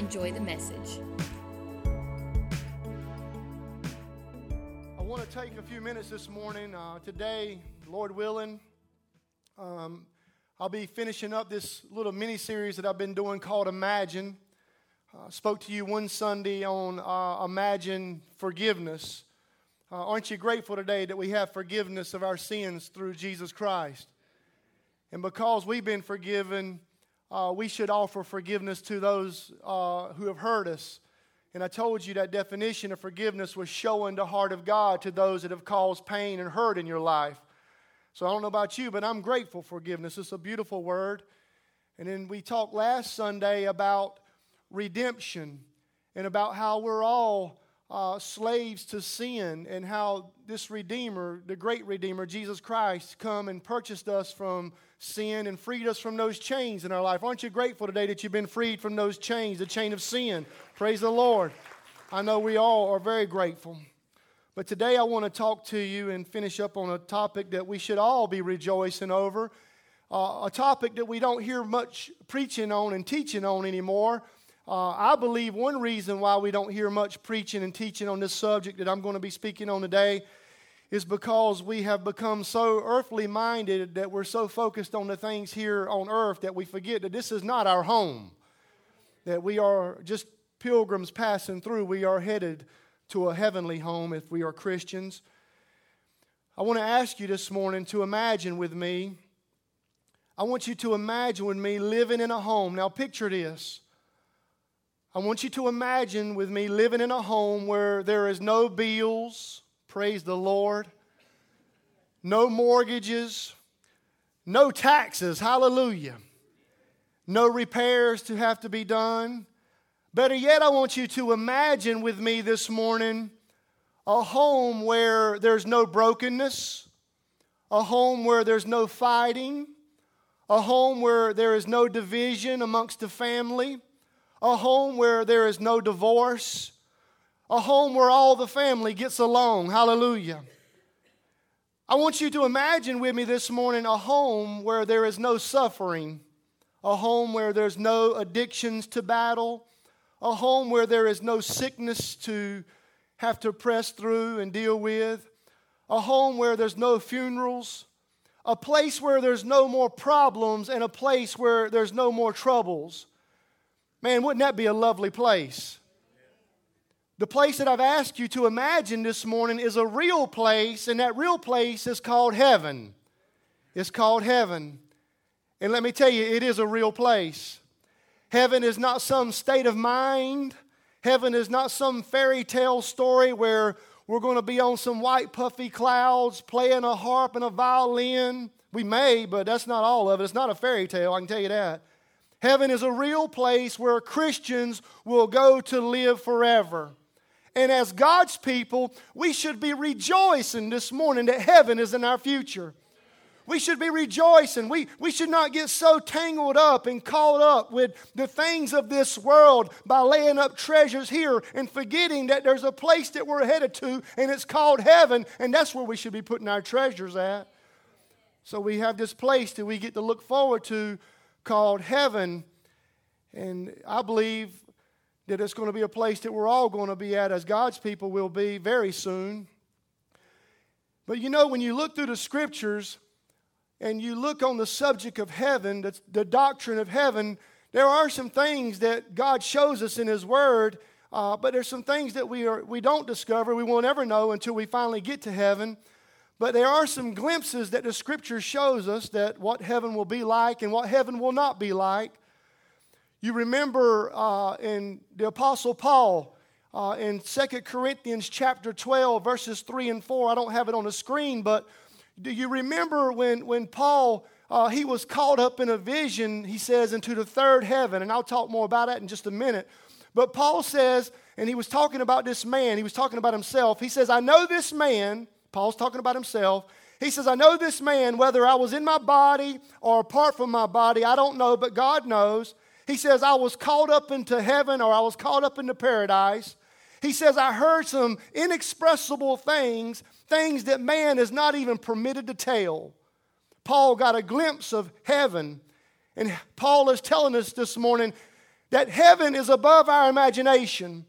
Enjoy the message. I want to take a few minutes this morning. Uh, today, Lord willing, um, I'll be finishing up this little mini series that I've been doing called Imagine. I uh, spoke to you one Sunday on uh, Imagine Forgiveness. Uh, aren't you grateful today that we have forgiveness of our sins through Jesus Christ? And because we've been forgiven, uh, we should offer forgiveness to those uh, who have hurt us. And I told you that definition of forgiveness was showing the heart of God to those that have caused pain and hurt in your life. So I don't know about you, but I'm grateful for forgiveness. It's a beautiful word. And then we talked last Sunday about redemption and about how we're all uh, slaves to sin and how this Redeemer, the great Redeemer, Jesus Christ, come and purchased us from sin and freed us from those chains in our life. Aren't you grateful today that you've been freed from those chains, the chain of sin? Praise the Lord. I know we all are very grateful. But today I want to talk to you and finish up on a topic that we should all be rejoicing over. Uh, a topic that we don't hear much preaching on and teaching on anymore, uh, I believe one reason why we don't hear much preaching and teaching on this subject that I'm going to be speaking on today is because we have become so earthly minded that we're so focused on the things here on earth that we forget that this is not our home, that we are just pilgrims passing through. We are headed to a heavenly home if we are Christians. I want to ask you this morning to imagine with me. I want you to imagine with me living in a home. Now, picture this I want you to imagine with me living in a home where there is no bills, praise the Lord, no mortgages, no taxes, hallelujah, no repairs to have to be done. Better yet, I want you to imagine with me this morning a home where there's no brokenness, a home where there's no fighting, a home where there is no division amongst the family a home where there is no divorce, a home where all the family gets along. Hallelujah. I want you to imagine with me this morning a home where there is no suffering, a home where there's no addictions to battle, a home where there is no sickness to have to press through and deal with, a home where there's no funerals, a place where there's no more problems, and a place where there's no more troubles. Man, wouldn't that be a lovely place? The place that I've asked you to imagine this morning is a real place, and that real place is called heaven. It's called heaven. And let me tell you, it is a real place. Heaven is not some state of mind. Heaven is not some fairy tale story where we're going to be on some white puffy clouds playing a harp and a violin. We may, but that's not all of it. It's not a fairy tale, I can tell you that. Heaven is a real place where Christians will go to live forever. And as God's people, we should be rejoicing this morning that heaven is in our future. We should be rejoicing. We, we should not get so tangled up and caught up with the things of this world by laying up treasures here and forgetting that there's a place that we're headed to and it's called heaven, and that's where we should be putting our treasures at. So we have this place that we get to look forward to called heaven. And I believe that it's going to be a place that we're all going to be at as God's people will be very soon. But you know, when you look through the scriptures and you look on the subject of heaven, the, the doctrine of heaven, there are some things that God shows us in His Word, uh, but there's some things that we, are, we don't discover, we won't ever know until we finally get to heaven. But there are some glimpses that the scripture shows us that what heaven will be like and what heaven will not be like. You remember uh, in the Apostle Paul uh, in 2 Corinthians chapter 12, verses 3 and 4. I don't have it on the screen, but do you remember when, when Paul uh, he was caught up in a vision, he says, into the third heaven. And I'll talk more about that in just a minute. But Paul says, and he was talking about this man, he was talking about himself. He says, I know this man, Paul's talking about himself. He says, I know this man, whether I was in my body or apart from my body, I don't know, but God knows. He says, I was caught up into heaven or I was caught up into paradise. He says, I heard some inexpressible things, things that man is not even permitted to tell. Paul got a glimpse of heaven. And Paul is telling us this morning that heaven is above our imagination,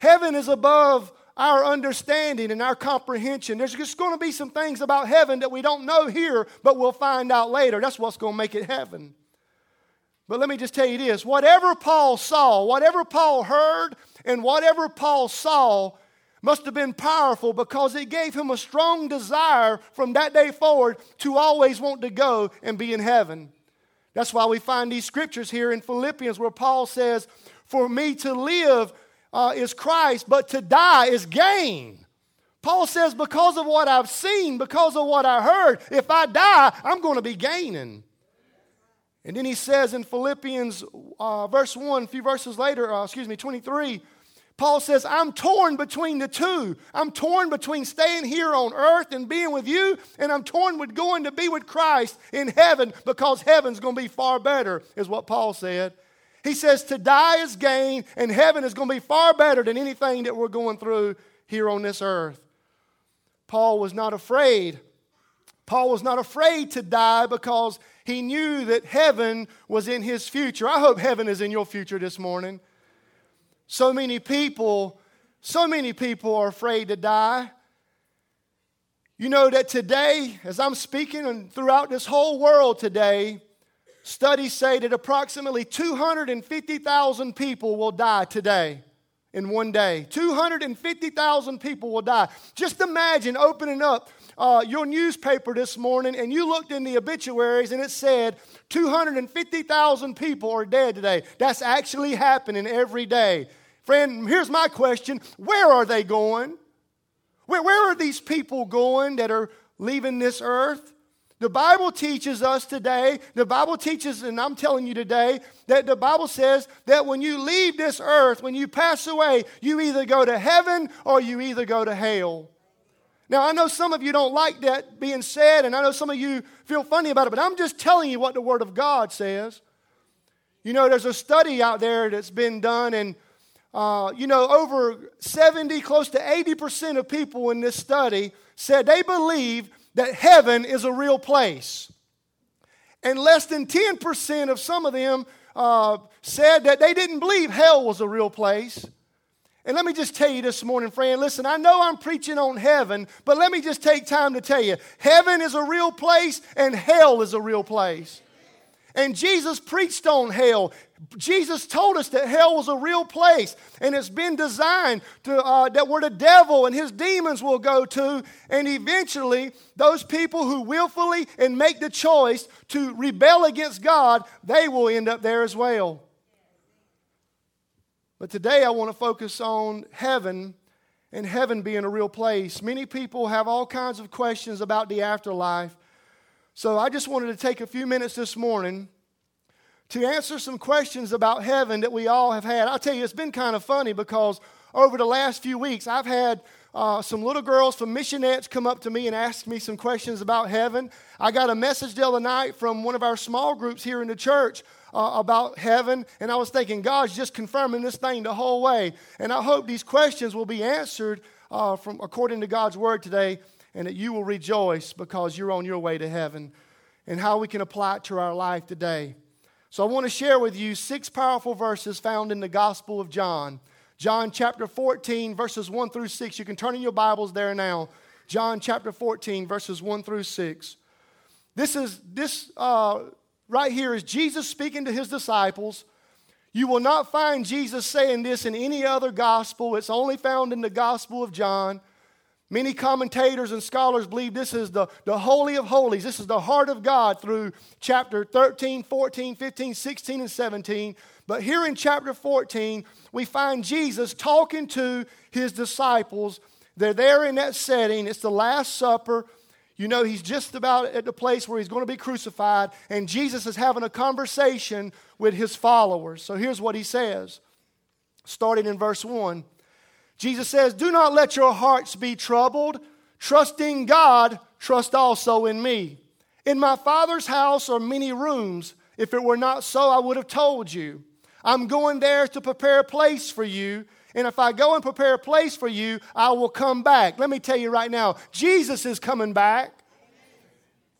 heaven is above our understanding and our comprehension. There's just going to be some things about heaven that we don't know here, but we'll find out later. That's what's going to make it heaven. But let me just tell you this whatever Paul saw, whatever Paul heard, and whatever Paul saw must have been powerful because it gave him a strong desire from that day forward to always want to go and be in heaven. That's why we find these scriptures here in Philippians where Paul says, For me to live uh, is Christ, but to die is gain. Paul says, Because of what I've seen, because of what I heard, if I die, I'm going to be gaining. And then he says in Philippians uh, verse 1, a few verses later, uh, excuse me, 23, Paul says, I'm torn between the two. I'm torn between staying here on earth and being with you, and I'm torn with going to be with Christ in heaven because heaven's going to be far better, is what Paul said. He says, To die is gain, and heaven is going to be far better than anything that we're going through here on this earth. Paul was not afraid. Paul was not afraid to die because he knew that heaven was in his future. I hope heaven is in your future this morning. So many people, so many people are afraid to die. You know that today, as I'm speaking and throughout this whole world today, studies say that approximately 250,000 people will die today in one day. 250,000 people will die. Just imagine opening up uh, your newspaper this morning and you looked in the obituaries and it said 250,000 people are dead today. That's actually happening every day. Friend, here's my question Where are they going? Where, where are these people going that are leaving this earth? The Bible teaches us today, the Bible teaches, and I'm telling you today, that the Bible says that when you leave this earth, when you pass away, you either go to heaven or you either go to hell. Now, I know some of you don't like that being said, and I know some of you feel funny about it, but I'm just telling you what the Word of God says. You know, there's a study out there that's been done, and uh, you know, over 70, close to 80% of people in this study said they believe that heaven is a real place. And less than 10% of some of them uh, said that they didn't believe hell was a real place. And let me just tell you this morning, friend, listen, I know I'm preaching on heaven, but let me just take time to tell you heaven is a real place and hell is a real place. And Jesus preached on hell. Jesus told us that hell was a real place and it's been designed to, uh, that where the devil and his demons will go to. And eventually, those people who willfully and make the choice to rebel against God, they will end up there as well. But today, I want to focus on heaven and heaven being a real place. Many people have all kinds of questions about the afterlife. So I just wanted to take a few minutes this morning to answer some questions about heaven that we all have had. I'll tell you, it's been kind of funny because over the last few weeks, I've had uh, some little girls from missionettes come up to me and ask me some questions about heaven. I got a message the other night from one of our small groups here in the church uh, about heaven, and I was thinking, God's just confirming this thing the whole way. And I hope these questions will be answered uh, from according to God's word today, and that you will rejoice because you're on your way to heaven, and how we can apply it to our life today. So I want to share with you six powerful verses found in the Gospel of John. John chapter 14, verses 1 through 6. You can turn in your Bibles there now. John chapter 14, verses 1 through 6. This is this uh, right here is Jesus speaking to his disciples. You will not find Jesus saying this in any other gospel. It's only found in the Gospel of John. Many commentators and scholars believe this is the, the Holy of Holies. This is the heart of God through chapter 13, 14, 15, 16, and 17. But here in chapter 14, we find Jesus talking to his disciples. They're there in that setting. It's the Last Supper. You know, he's just about at the place where he's going to be crucified, and Jesus is having a conversation with his followers. So here's what he says, starting in verse 1. Jesus says, Do not let your hearts be troubled. Trusting God, trust also in me. In my Father's house are many rooms. If it were not so, I would have told you. I'm going there to prepare a place for you. And if I go and prepare a place for you, I will come back. Let me tell you right now, Jesus is coming back.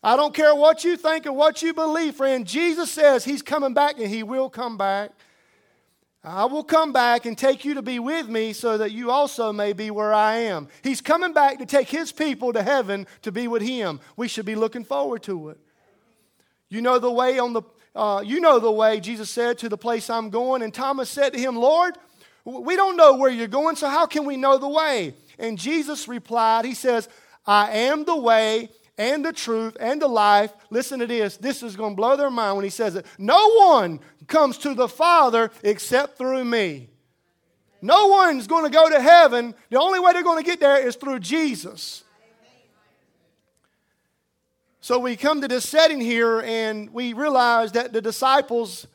I don't care what you think or what you believe, friend. Jesus says he's coming back and he will come back. I will come back and take you to be with me so that you also may be where I am. He's coming back to take his people to heaven to be with him. We should be looking forward to it. You know the way on the uh, you know the way Jesus said to the place I'm going and Thomas said to him, "Lord, we don't know where you're going, so how can we know the way?" And Jesus replied, he says, "I am the way and the truth and the life. Listen to this. This is going to blow their mind when he says it. No one comes to the Father except through me. No one's going to go to heaven. The only way they're going to get there is through Jesus. So we come to this setting here and we realize that the disciples,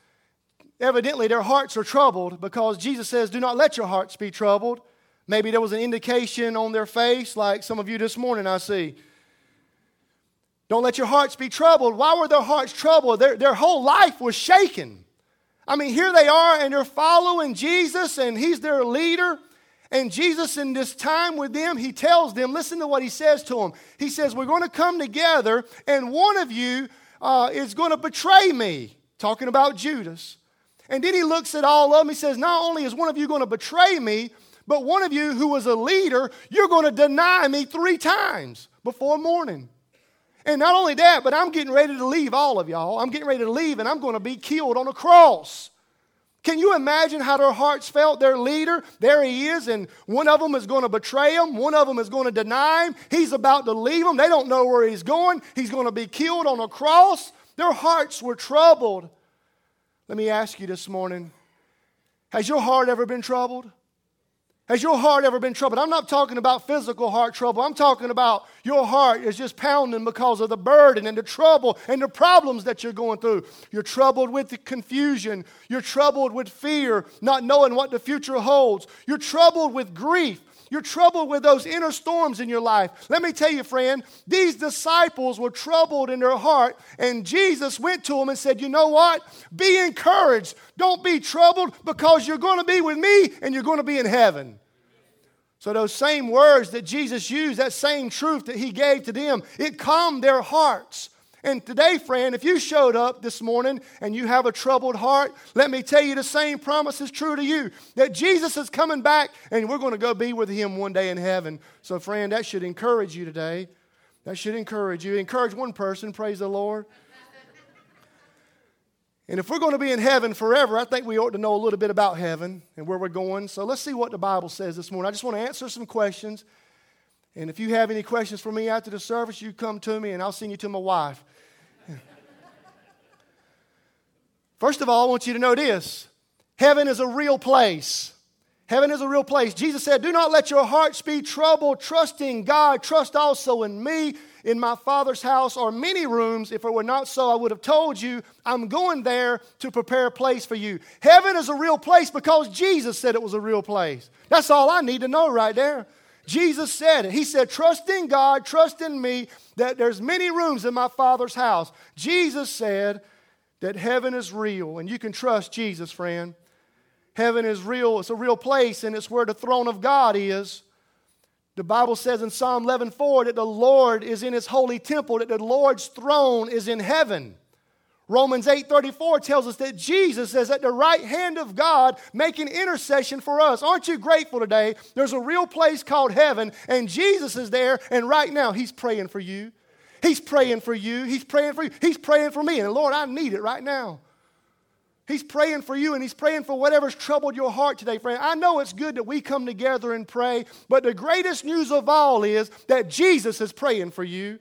evidently, their hearts are troubled because Jesus says, Do not let your hearts be troubled. Maybe there was an indication on their face, like some of you this morning I see. Don't let your hearts be troubled. Why were their hearts troubled? Their, their whole life was shaken. I mean, here they are and they're following Jesus and he's their leader. And Jesus, in this time with them, he tells them, listen to what he says to them. He says, We're going to come together and one of you uh, is going to betray me. Talking about Judas. And then he looks at all of them. He says, Not only is one of you going to betray me, but one of you who was a leader, you're going to deny me three times before morning. And not only that, but I'm getting ready to leave all of y'all. I'm getting ready to leave and I'm going to be killed on a cross. Can you imagine how their hearts felt? Their leader, there he is, and one of them is going to betray him, one of them is going to deny him. He's about to leave them. They don't know where he's going. He's going to be killed on a cross. Their hearts were troubled. Let me ask you this morning Has your heart ever been troubled? Has your heart ever been troubled? I'm not talking about physical heart trouble. I'm talking about your heart is just pounding because of the burden and the trouble and the problems that you're going through. You're troubled with the confusion. You're troubled with fear, not knowing what the future holds. You're troubled with grief. You're troubled with those inner storms in your life. Let me tell you, friend, these disciples were troubled in their heart, and Jesus went to them and said, You know what? Be encouraged. Don't be troubled because you're going to be with me and you're going to be in heaven. So, those same words that Jesus used, that same truth that he gave to them, it calmed their hearts. And today, friend, if you showed up this morning and you have a troubled heart, let me tell you the same promise is true to you that Jesus is coming back and we're going to go be with him one day in heaven. So, friend, that should encourage you today. That should encourage you. Encourage one person, praise the Lord. And if we're going to be in heaven forever, I think we ought to know a little bit about heaven and where we're going. So let's see what the Bible says this morning. I just want to answer some questions and if you have any questions for me after the service, you come to me and I'll send you to my wife. First of all, I want you to know this heaven is a real place. Heaven is a real place. Jesus said, Do not let your hearts be troubled. Trust in God. Trust also in me. In my Father's house are many rooms. If it were not so, I would have told you, I'm going there to prepare a place for you. Heaven is a real place because Jesus said it was a real place. That's all I need to know right there. Jesus said it. He said, Trust in God, trust in me, that there's many rooms in my Father's house. Jesus said that heaven is real, and you can trust Jesus, friend. Heaven is real, it's a real place, and it's where the throne of God is. The Bible says in Psalm 11:4 that the Lord is in his holy temple, that the Lord's throne is in heaven. Romans 8:34 tells us that Jesus is at the right hand of God making intercession for us. Aren't you grateful today? There's a real place called heaven and Jesus is there and right now he's praying for you. He's praying for you. He's praying for you. He's praying for me and Lord, I need it right now. He's praying for you and he's praying for whatever's troubled your heart today, friend. I know it's good that we come together and pray, but the greatest news of all is that Jesus is praying for you.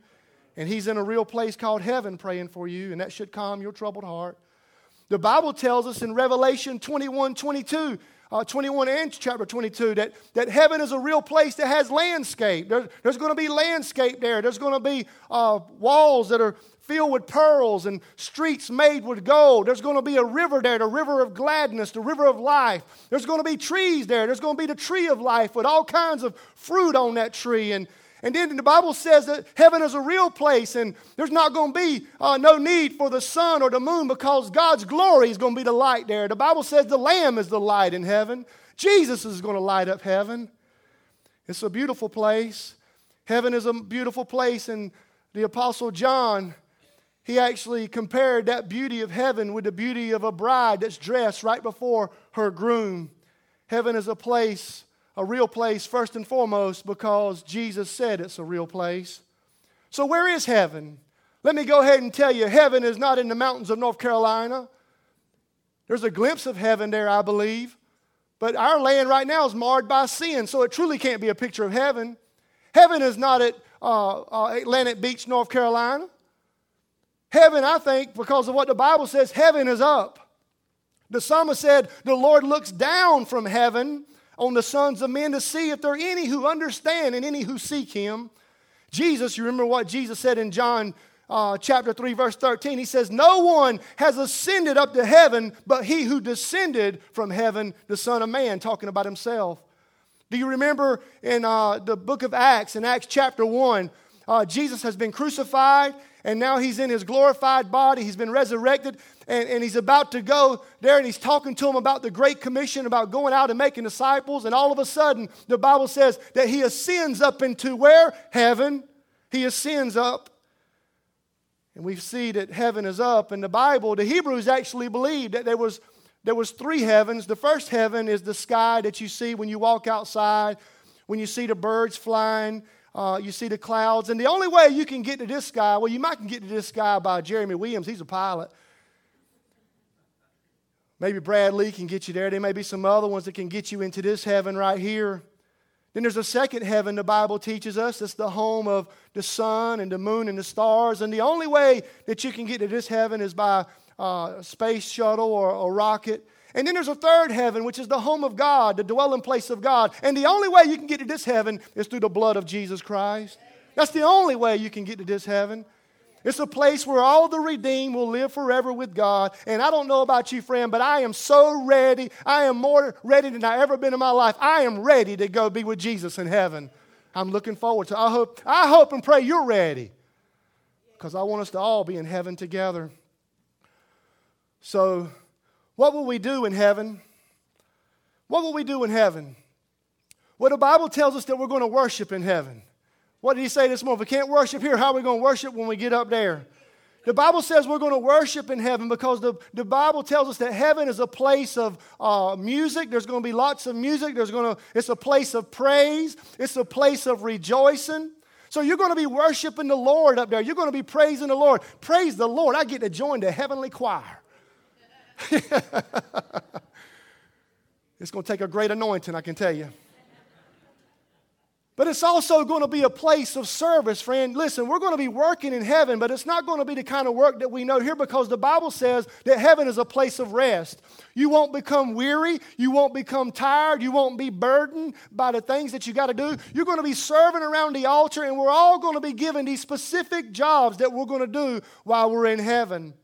And He's in a real place called heaven praying for you, and that should calm your troubled heart. The Bible tells us in Revelation 21 22, uh, 21 and chapter 22 that, that heaven is a real place that has landscape. There, there's going to be landscape there. There's going to be uh, walls that are filled with pearls and streets made with gold. There's going to be a river there, the river of gladness, the river of life. There's going to be trees there. There's going to be the tree of life with all kinds of fruit on that tree. And, and then the Bible says that heaven is a real place and there's not going to be uh, no need for the sun or the moon because God's glory is going to be the light there. The Bible says the Lamb is the light in heaven. Jesus is going to light up heaven. It's a beautiful place. Heaven is a beautiful place, and the Apostle John he actually compared that beauty of heaven with the beauty of a bride that's dressed right before her groom. Heaven is a place, a real place, first and foremost, because Jesus said it's a real place. So, where is heaven? Let me go ahead and tell you heaven is not in the mountains of North Carolina. There's a glimpse of heaven there, I believe. But our land right now is marred by sin, so it truly can't be a picture of heaven. Heaven is not at uh, uh, Atlantic Beach, North Carolina. Heaven, I think, because of what the Bible says, heaven is up. The psalmist said, The Lord looks down from heaven on the sons of men to see if there are any who understand and any who seek him. Jesus, you remember what Jesus said in John uh, chapter 3, verse 13? He says, No one has ascended up to heaven but he who descended from heaven, the Son of Man, talking about himself. Do you remember in uh, the book of Acts, in Acts chapter 1, uh, Jesus has been crucified and now he's in his glorified body. He's been resurrected, and, and he's about to go there, and he's talking to him about the Great Commission, about going out and making disciples. And all of a sudden, the Bible says that he ascends up into where? Heaven. He ascends up. And we see that heaven is up. In the Bible, the Hebrews actually believed that there was, there was three heavens. The first heaven is the sky that you see when you walk outside, when you see the birds flying uh, you see the clouds. And the only way you can get to this sky, well, you might can get to this sky by Jeremy Williams. He's a pilot. Maybe Brad Lee can get you there. There may be some other ones that can get you into this heaven right here. Then there's a second heaven the Bible teaches us. It's the home of the sun and the moon and the stars. And the only way that you can get to this heaven is by uh, a space shuttle or a rocket. And then there's a third heaven, which is the home of God, the dwelling place of God. And the only way you can get to this heaven is through the blood of Jesus Christ. That's the only way you can get to this heaven. It's a place where all the redeemed will live forever with God. And I don't know about you, friend, but I am so ready. I am more ready than I ever been in my life. I am ready to go be with Jesus in heaven. I'm looking forward to. I hope. I hope and pray you're ready, because I want us to all be in heaven together. So what will we do in heaven? What will we do in heaven? Well, the Bible tells us that we're going to worship in heaven. What did he say this morning? If we can't worship here, how are we going to worship when we get up there? The Bible says we're going to worship in heaven because the, the Bible tells us that heaven is a place of uh, music. There's going to be lots of music. There's going to, it's a place of praise. It's a place of rejoicing. So you're going to be worshiping the Lord up there. You're going to be praising the Lord. Praise the Lord. I get to join the heavenly choir. it's going to take a great anointing, I can tell you. But it's also going to be a place of service, friend. Listen, we're going to be working in heaven, but it's not going to be the kind of work that we know here because the Bible says that heaven is a place of rest. You won't become weary. You won't become tired. You won't be burdened by the things that you got to do. You're going to be serving around the altar, and we're all going to be given these specific jobs that we're going to do while we're in heaven.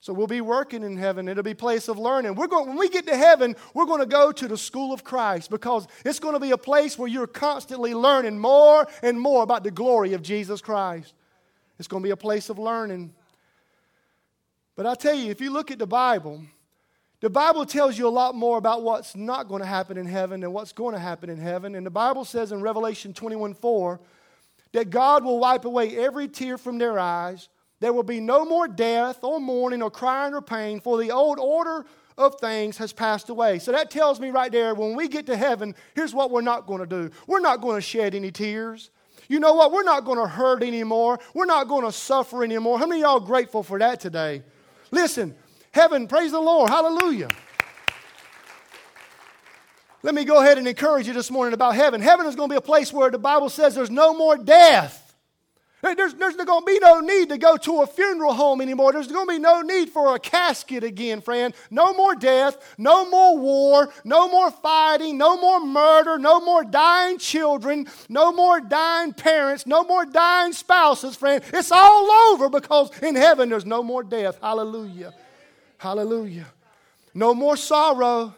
So we'll be working in heaven. It'll be a place of learning. We're going, when we get to heaven, we're going to go to the school of Christ because it's going to be a place where you're constantly learning more and more about the glory of Jesus Christ. It's going to be a place of learning. But I tell you, if you look at the Bible, the Bible tells you a lot more about what's not going to happen in heaven than what's going to happen in heaven. And the Bible says in Revelation 21 4 that God will wipe away every tear from their eyes. There will be no more death or mourning or crying or pain, for the old order of things has passed away. So that tells me right there when we get to heaven, here's what we're not going to do we're not going to shed any tears. You know what? We're not going to hurt anymore. We're not going to suffer anymore. How many y'all grateful for that today? Listen, heaven, praise the Lord. Hallelujah. Let me go ahead and encourage you this morning about heaven. Heaven is going to be a place where the Bible says there's no more death. There's, there's going to be no need to go to a funeral home anymore. There's going to be no need for a casket again, friend. No more death, no more war, no more fighting, no more murder, no more dying children, no more dying parents, no more dying spouses, friend. It's all over because in heaven there's no more death. Hallelujah. Hallelujah. No more sorrow.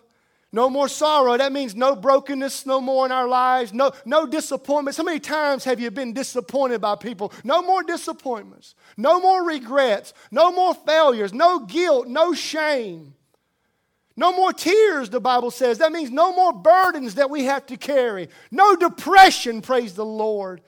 No more sorrow. That means no brokenness no more in our lives. No, no disappointments. How many times have you been disappointed by people? No more disappointments. No more regrets. No more failures. No guilt. No shame. No more tears, the Bible says. That means no more burdens that we have to carry. No depression, praise the Lord.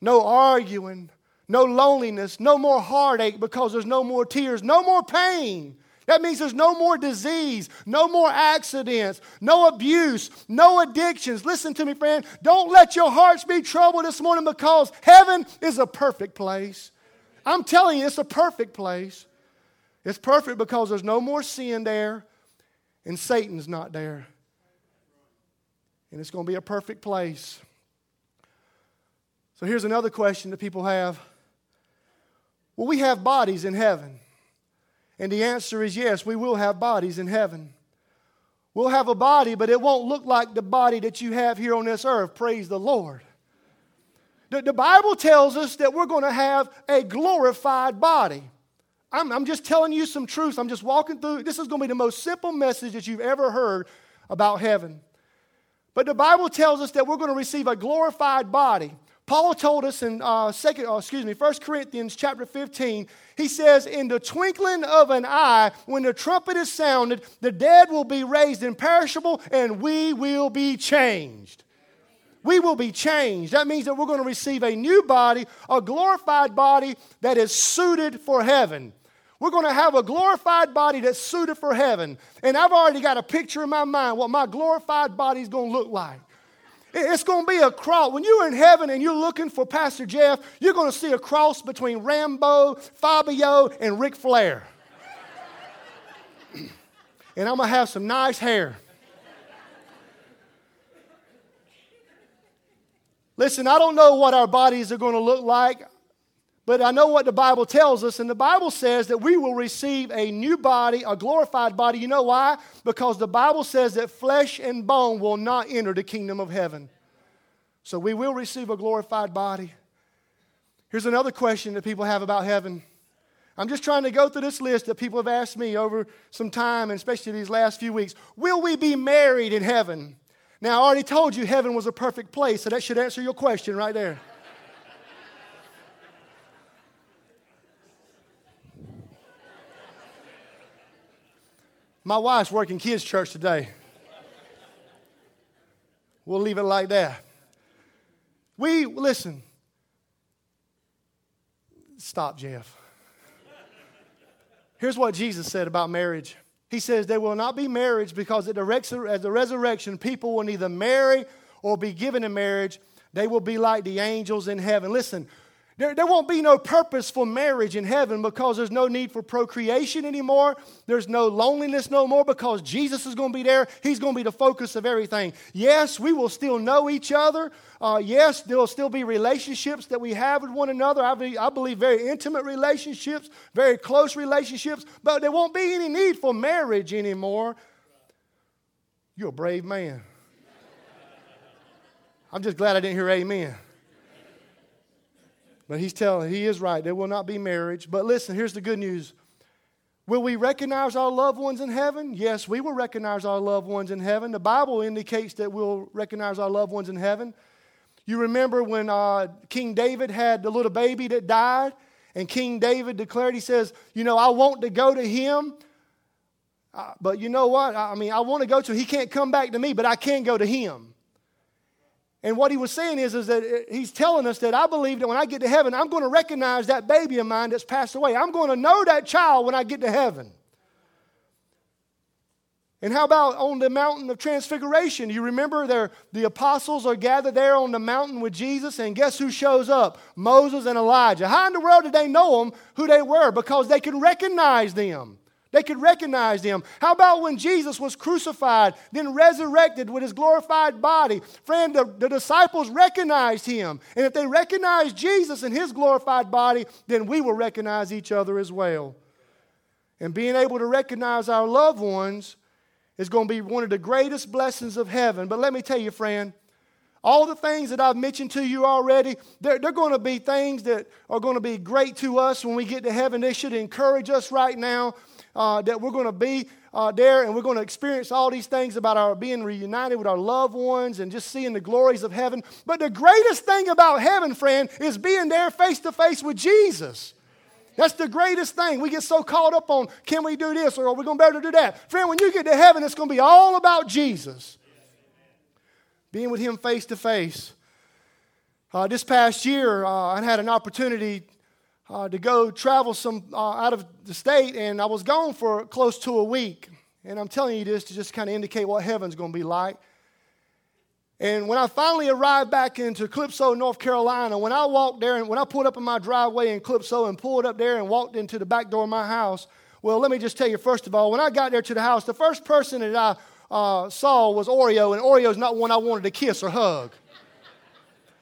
No arguing. No loneliness. No more heartache because there's no more tears. No more pain. That means there's no more disease, no more accidents, no abuse, no addictions. Listen to me, friend. Don't let your hearts be troubled this morning because heaven is a perfect place. I'm telling you, it's a perfect place. It's perfect because there's no more sin there and Satan's not there. And it's going to be a perfect place. So here's another question that people have Well, we have bodies in heaven. And the answer is yes, we will have bodies in heaven. We'll have a body, but it won't look like the body that you have here on this earth. Praise the Lord. The, the Bible tells us that we're going to have a glorified body. I'm, I'm just telling you some truths. I'm just walking through. This is going to be the most simple message that you've ever heard about heaven. But the Bible tells us that we're going to receive a glorified body. Paul told us in uh, second, uh, excuse me, 1 Corinthians chapter 15, he says, In the twinkling of an eye, when the trumpet is sounded, the dead will be raised imperishable, and we will be changed. We will be changed. That means that we're going to receive a new body, a glorified body that is suited for heaven. We're going to have a glorified body that's suited for heaven. And I've already got a picture in my mind what my glorified body is going to look like. It's going to be a cross. When you're in heaven and you're looking for Pastor Jeff, you're going to see a cross between Rambo, Fabio, and Ric Flair. and I'm going to have some nice hair. Listen, I don't know what our bodies are going to look like. But I know what the Bible tells us, and the Bible says that we will receive a new body, a glorified body. You know why? Because the Bible says that flesh and bone will not enter the kingdom of heaven. So we will receive a glorified body. Here's another question that people have about heaven. I'm just trying to go through this list that people have asked me over some time, and especially these last few weeks. Will we be married in heaven? Now, I already told you heaven was a perfect place, so that should answer your question right there. My wife's working kids' church today. We'll leave it like that. We, listen. Stop, Jeff. Here's what Jesus said about marriage. He says, There will not be marriage because at the, resurrection, people will neither marry or be given in marriage. They will be like the angels in heaven. Listen, there, there won't be no purpose for marriage in heaven because there's no need for procreation anymore. There's no loneliness no more because Jesus is going to be there. He's going to be the focus of everything. Yes, we will still know each other. Uh, yes, there will still be relationships that we have with one another. I believe, I believe very intimate relationships, very close relationships, but there won't be any need for marriage anymore. You're a brave man. I'm just glad I didn't hear amen. But he's telling, he is right. There will not be marriage. But listen, here's the good news. Will we recognize our loved ones in heaven? Yes, we will recognize our loved ones in heaven. The Bible indicates that we'll recognize our loved ones in heaven. You remember when uh, King David had the little baby that died, and King David declared, he says, You know, I want to go to him, uh, but you know what? I mean, I want to go to He can't come back to me, but I can go to him. And what he was saying is, is that he's telling us that I believe that when I get to heaven, I'm going to recognize that baby of mine that's passed away. I'm going to know that child when I get to heaven. And how about on the mountain of transfiguration? You remember there, the apostles are gathered there on the mountain with Jesus, and guess who shows up? Moses and Elijah. How in the world did they know them, who they were? Because they could recognize them. They could recognize him. How about when Jesus was crucified, then resurrected with his glorified body? Friend, the, the disciples recognized him. And if they recognize Jesus in his glorified body, then we will recognize each other as well. And being able to recognize our loved ones is going to be one of the greatest blessings of heaven. But let me tell you, friend, all the things that I've mentioned to you already, they're, they're going to be things that are going to be great to us when we get to heaven. They should encourage us right now uh, that we're going to be uh, there and we're going to experience all these things about our being reunited with our loved ones and just seeing the glories of heaven. But the greatest thing about heaven, friend, is being there face to face with Jesus. That's the greatest thing. We get so caught up on can we do this or are we going to be able to do that? Friend, when you get to heaven, it's going to be all about Jesus. Being with Him face to face. This past year, uh, I had an opportunity uh, to go travel some uh, out of the state, and I was gone for close to a week. And I'm telling you this to just kind of indicate what heaven's going to be like. And when I finally arrived back into Calypso, North Carolina, when I walked there and when I pulled up in my driveway in Calypso and pulled up there and walked into the back door of my house, well, let me just tell you first of all, when I got there to the house, the first person that I uh, saw was Oreo, and Oreo's not one I wanted to kiss or hug.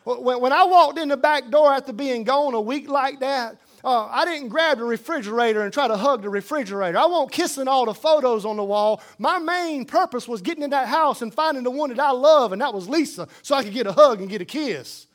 When, I walked in the back door after being gone a week like that, uh, I didn't grab the refrigerator and try to hug the refrigerator. I won't kissing all the photos on the wall. My main purpose was getting in that house and finding the one that I love, and that was Lisa, so I could get a hug and get a kiss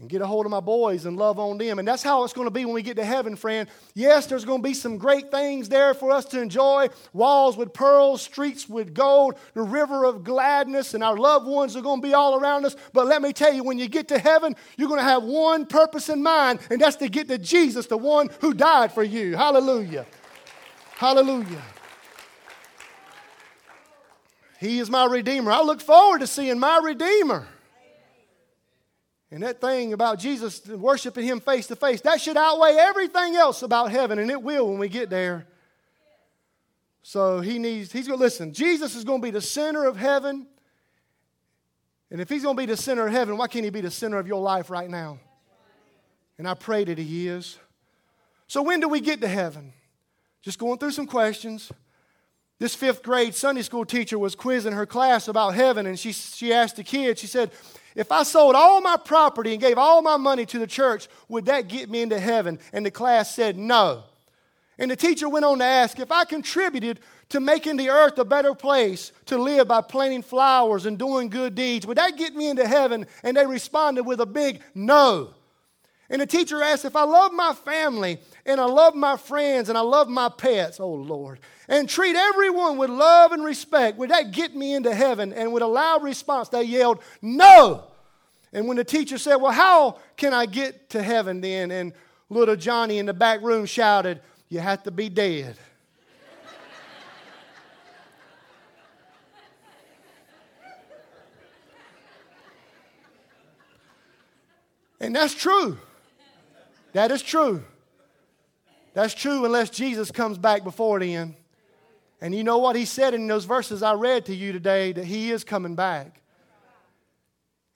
and get a hold of my boys and love on them. And that's how it's going to be when we get to heaven, friend. Yes, there's going to be some great things there for us to enjoy walls with pearls, streets with gold, the river of gladness, and our loved ones are going to be all around us. But let me tell you, when you get to heaven, you're going to have one purpose in mind, and that's to get to Jesus, the one who died for you. Hallelujah. Hallelujah. He is my Redeemer. I look forward to seeing my Redeemer. And that thing about Jesus worshiping Him face to face, that should outweigh everything else about heaven, and it will when we get there. So he needs, he's going to listen. Jesus is going to be the center of heaven. And if he's going to be the center of heaven, why can't he be the center of your life right now? And I pray that he is. So when do we get to heaven? Just going through some questions. This fifth grade Sunday school teacher was quizzing her class about heaven, and she, she asked the kids, she said, if I sold all my property and gave all my money to the church, would that get me into heaven? And the class said no. And the teacher went on to ask if I contributed to making the earth a better place to live by planting flowers and doing good deeds, would that get me into heaven? And they responded with a big no. And the teacher asked if I love my family and I love my friends and I love my pets, oh Lord, and treat everyone with love and respect, would that get me into heaven? And with a loud response, they yelled, No. And when the teacher said, Well, how can I get to heaven then? And little Johnny in the back room shouted, You have to be dead. and that's true. That is true. That's true unless Jesus comes back before then. And you know what he said in those verses I read to you today that he is coming back.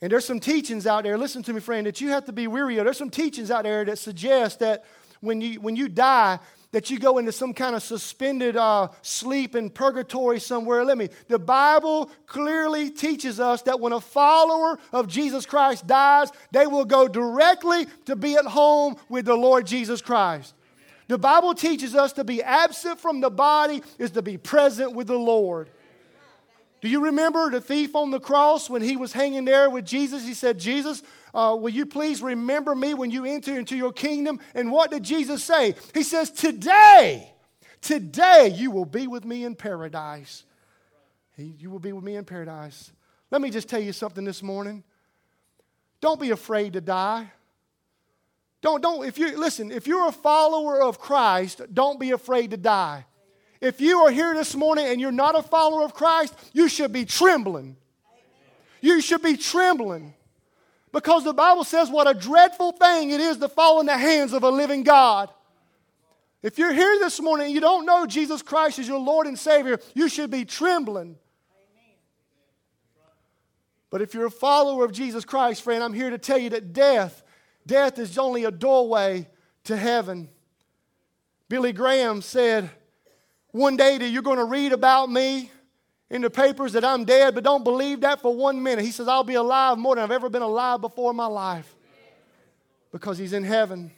And there's some teachings out there, listen to me, friend, that you have to be weary of. There's some teachings out there that suggest that when you, when you die, that you go into some kind of suspended uh, sleep in purgatory somewhere. Let me. The Bible clearly teaches us that when a follower of Jesus Christ dies, they will go directly to be at home with the Lord Jesus Christ. The Bible teaches us to be absent from the body is to be present with the Lord. Do you remember the thief on the cross when he was hanging there with Jesus? He said, Jesus, uh, will you please remember me when you enter into your kingdom? And what did Jesus say? He says, Today, today you will be with me in paradise. You will be with me in paradise. Let me just tell you something this morning. Don't be afraid to die. Don't, don't, if you, listen, if you're a follower of Christ, don't be afraid to die. If you are here this morning and you're not a follower of Christ, you should be trembling. You should be trembling. Because the Bible says what a dreadful thing it is to fall in the hands of a living God. If you're here this morning and you don't know Jesus Christ as your Lord and Savior, you should be trembling. But if you're a follower of Jesus Christ, friend, I'm here to tell you that death Death is only a doorway to heaven. Billy Graham said, one day that you're going to read about me in the papers that I'm dead, but don't believe that for one minute. He says, I'll be alive more than I've ever been alive before in my life because He's in heaven.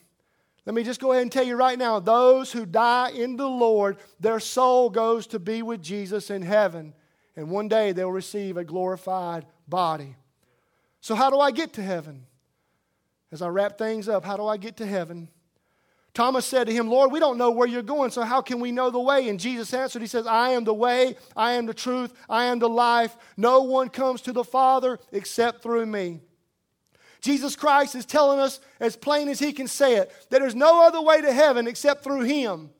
Let me just go ahead and tell you right now those who die in the Lord, their soul goes to be with Jesus in heaven. And one day they'll receive a glorified body. So, how do I get to heaven? As I wrap things up, how do I get to heaven? Thomas said to him, Lord, we don't know where you're going, so how can we know the way? And Jesus answered, He says, I am the way, I am the truth, I am the life. No one comes to the Father except through me. Jesus Christ is telling us as plain as He can say it that there's no other way to heaven except through Him.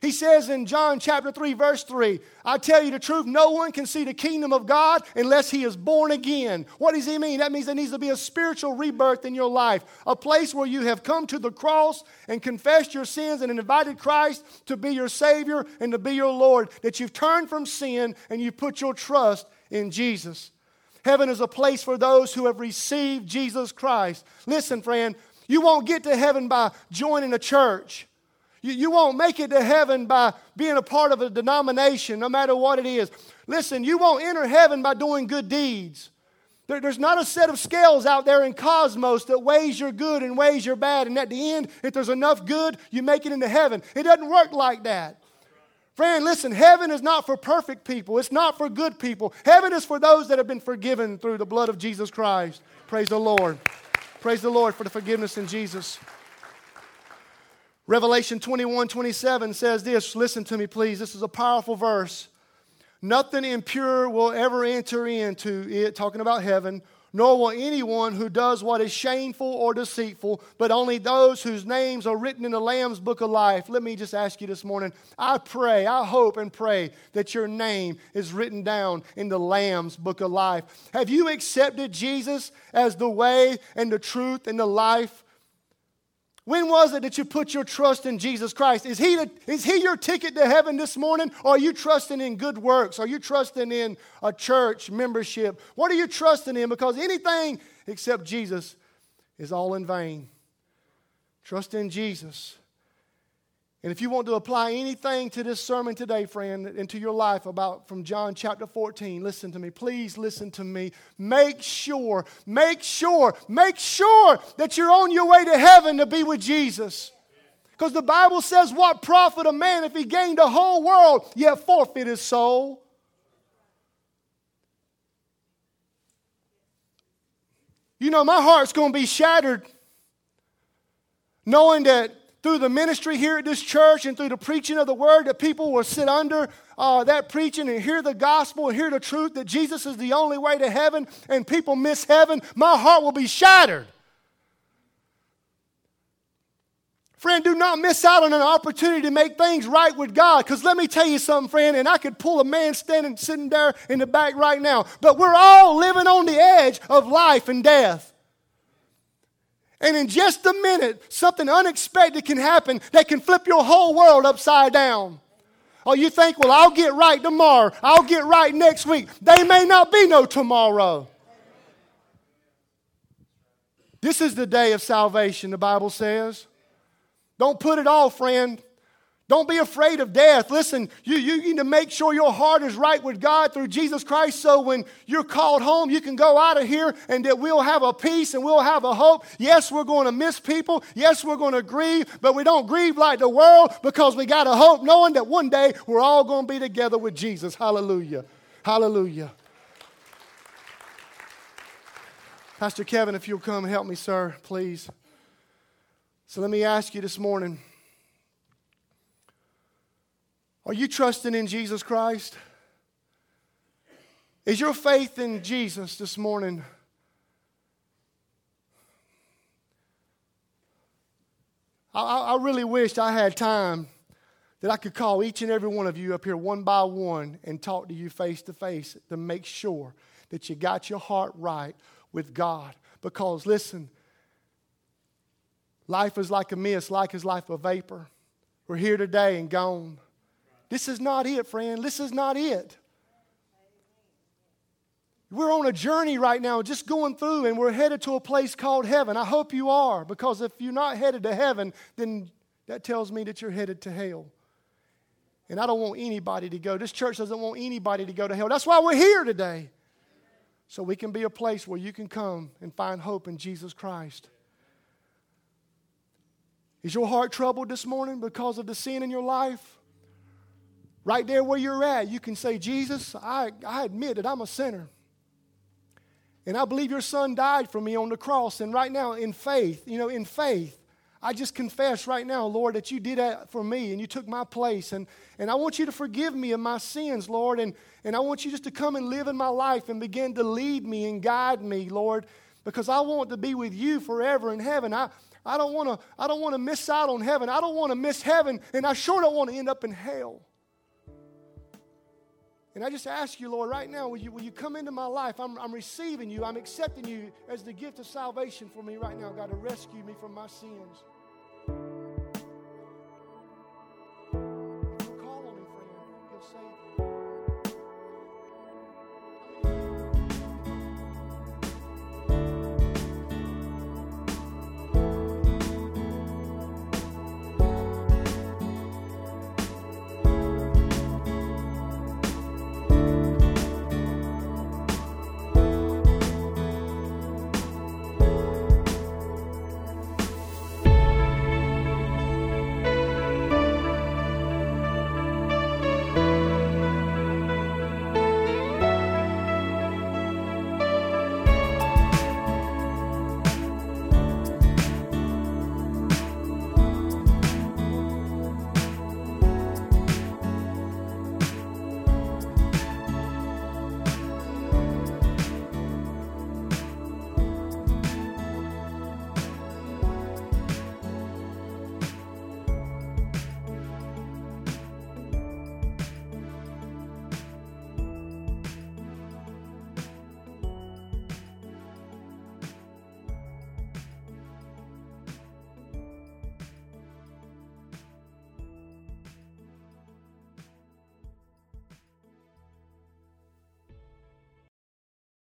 He says in John chapter 3, verse 3, I tell you the truth, no one can see the kingdom of God unless he is born again. What does he mean? That means there needs to be a spiritual rebirth in your life, a place where you have come to the cross and confessed your sins and invited Christ to be your Savior and to be your Lord, that you've turned from sin and you've put your trust in Jesus. Heaven is a place for those who have received Jesus Christ. Listen, friend, you won't get to heaven by joining a church. You, you won't make it to heaven by being a part of a denomination, no matter what it is. Listen, you won't enter heaven by doing good deeds. There, there's not a set of scales out there in cosmos that weighs your good and weighs your bad. And at the end, if there's enough good, you make it into heaven. It doesn't work like that. Friend, listen, heaven is not for perfect people. It's not for good people. Heaven is for those that have been forgiven through the blood of Jesus Christ. Praise the Lord. Praise the Lord for the forgiveness in Jesus. Revelation 21 27 says this. Listen to me, please. This is a powerful verse. Nothing impure will ever enter into it, talking about heaven, nor will anyone who does what is shameful or deceitful, but only those whose names are written in the Lamb's book of life. Let me just ask you this morning I pray, I hope and pray that your name is written down in the Lamb's book of life. Have you accepted Jesus as the way and the truth and the life? When was it that you put your trust in Jesus Christ? Is he, the, is he your ticket to heaven this morning? Or are you trusting in good works? Are you trusting in a church membership? What are you trusting in? Because anything except Jesus is all in vain. Trust in Jesus. And if you want to apply anything to this sermon today, friend, into your life about from John chapter 14, listen to me. Please listen to me. Make sure, make sure, make sure that you're on your way to heaven to be with Jesus. Because the Bible says, What profit a man if he gained the whole world, yet forfeit his soul? You know, my heart's going to be shattered knowing that through the ministry here at this church and through the preaching of the word that people will sit under uh, that preaching and hear the gospel and hear the truth that Jesus is the only way to heaven and people miss heaven, my heart will be shattered. Friend, do not miss out on an opportunity to make things right with God. Because let me tell you something, friend, and I could pull a man standing, sitting there in the back right now. But we're all living on the edge of life and death. And in just a minute, something unexpected can happen that can flip your whole world upside down. Oh, you think, well, I'll get right tomorrow. I'll get right next week. They may not be no tomorrow. This is the day of salvation, the Bible says. Don't put it off, friend. Don't be afraid of death. Listen, you, you need to make sure your heart is right with God through Jesus Christ so when you're called home, you can go out of here and that we'll have a peace and we'll have a hope. Yes, we're going to miss people. Yes, we're going to grieve, but we don't grieve like the world because we got a hope knowing that one day we're all going to be together with Jesus. Hallelujah. Hallelujah. Pastor Kevin, if you'll come help me, sir, please. So let me ask you this morning. Are you trusting in Jesus Christ? Is your faith in Jesus this morning? I, I, really wished I had time that I could call each and every one of you up here one by one and talk to you face to face to make sure that you got your heart right with God. Because listen, life is like a mist, life is like a vapor. We're here today and gone. This is not it, friend. This is not it. We're on a journey right now, just going through, and we're headed to a place called heaven. I hope you are, because if you're not headed to heaven, then that tells me that you're headed to hell. And I don't want anybody to go. This church doesn't want anybody to go to hell. That's why we're here today. So we can be a place where you can come and find hope in Jesus Christ. Is your heart troubled this morning because of the sin in your life? Right there where you're at, you can say, Jesus, I, I admit that I'm a sinner. And I believe your son died for me on the cross. And right now, in faith, you know, in faith, I just confess right now, Lord, that you did that for me and you took my place. And, and I want you to forgive me of my sins, Lord. And, and I want you just to come and live in my life and begin to lead me and guide me, Lord, because I want to be with you forever in heaven. I, I don't want to I don't want to miss out on heaven. I don't want to miss heaven, and I sure don't want to end up in hell. And I just ask you, Lord, right now, will you, will you come into my life? I'm, I'm receiving you. I'm accepting you as the gift of salvation for me right now, God, to rescue me from my sins.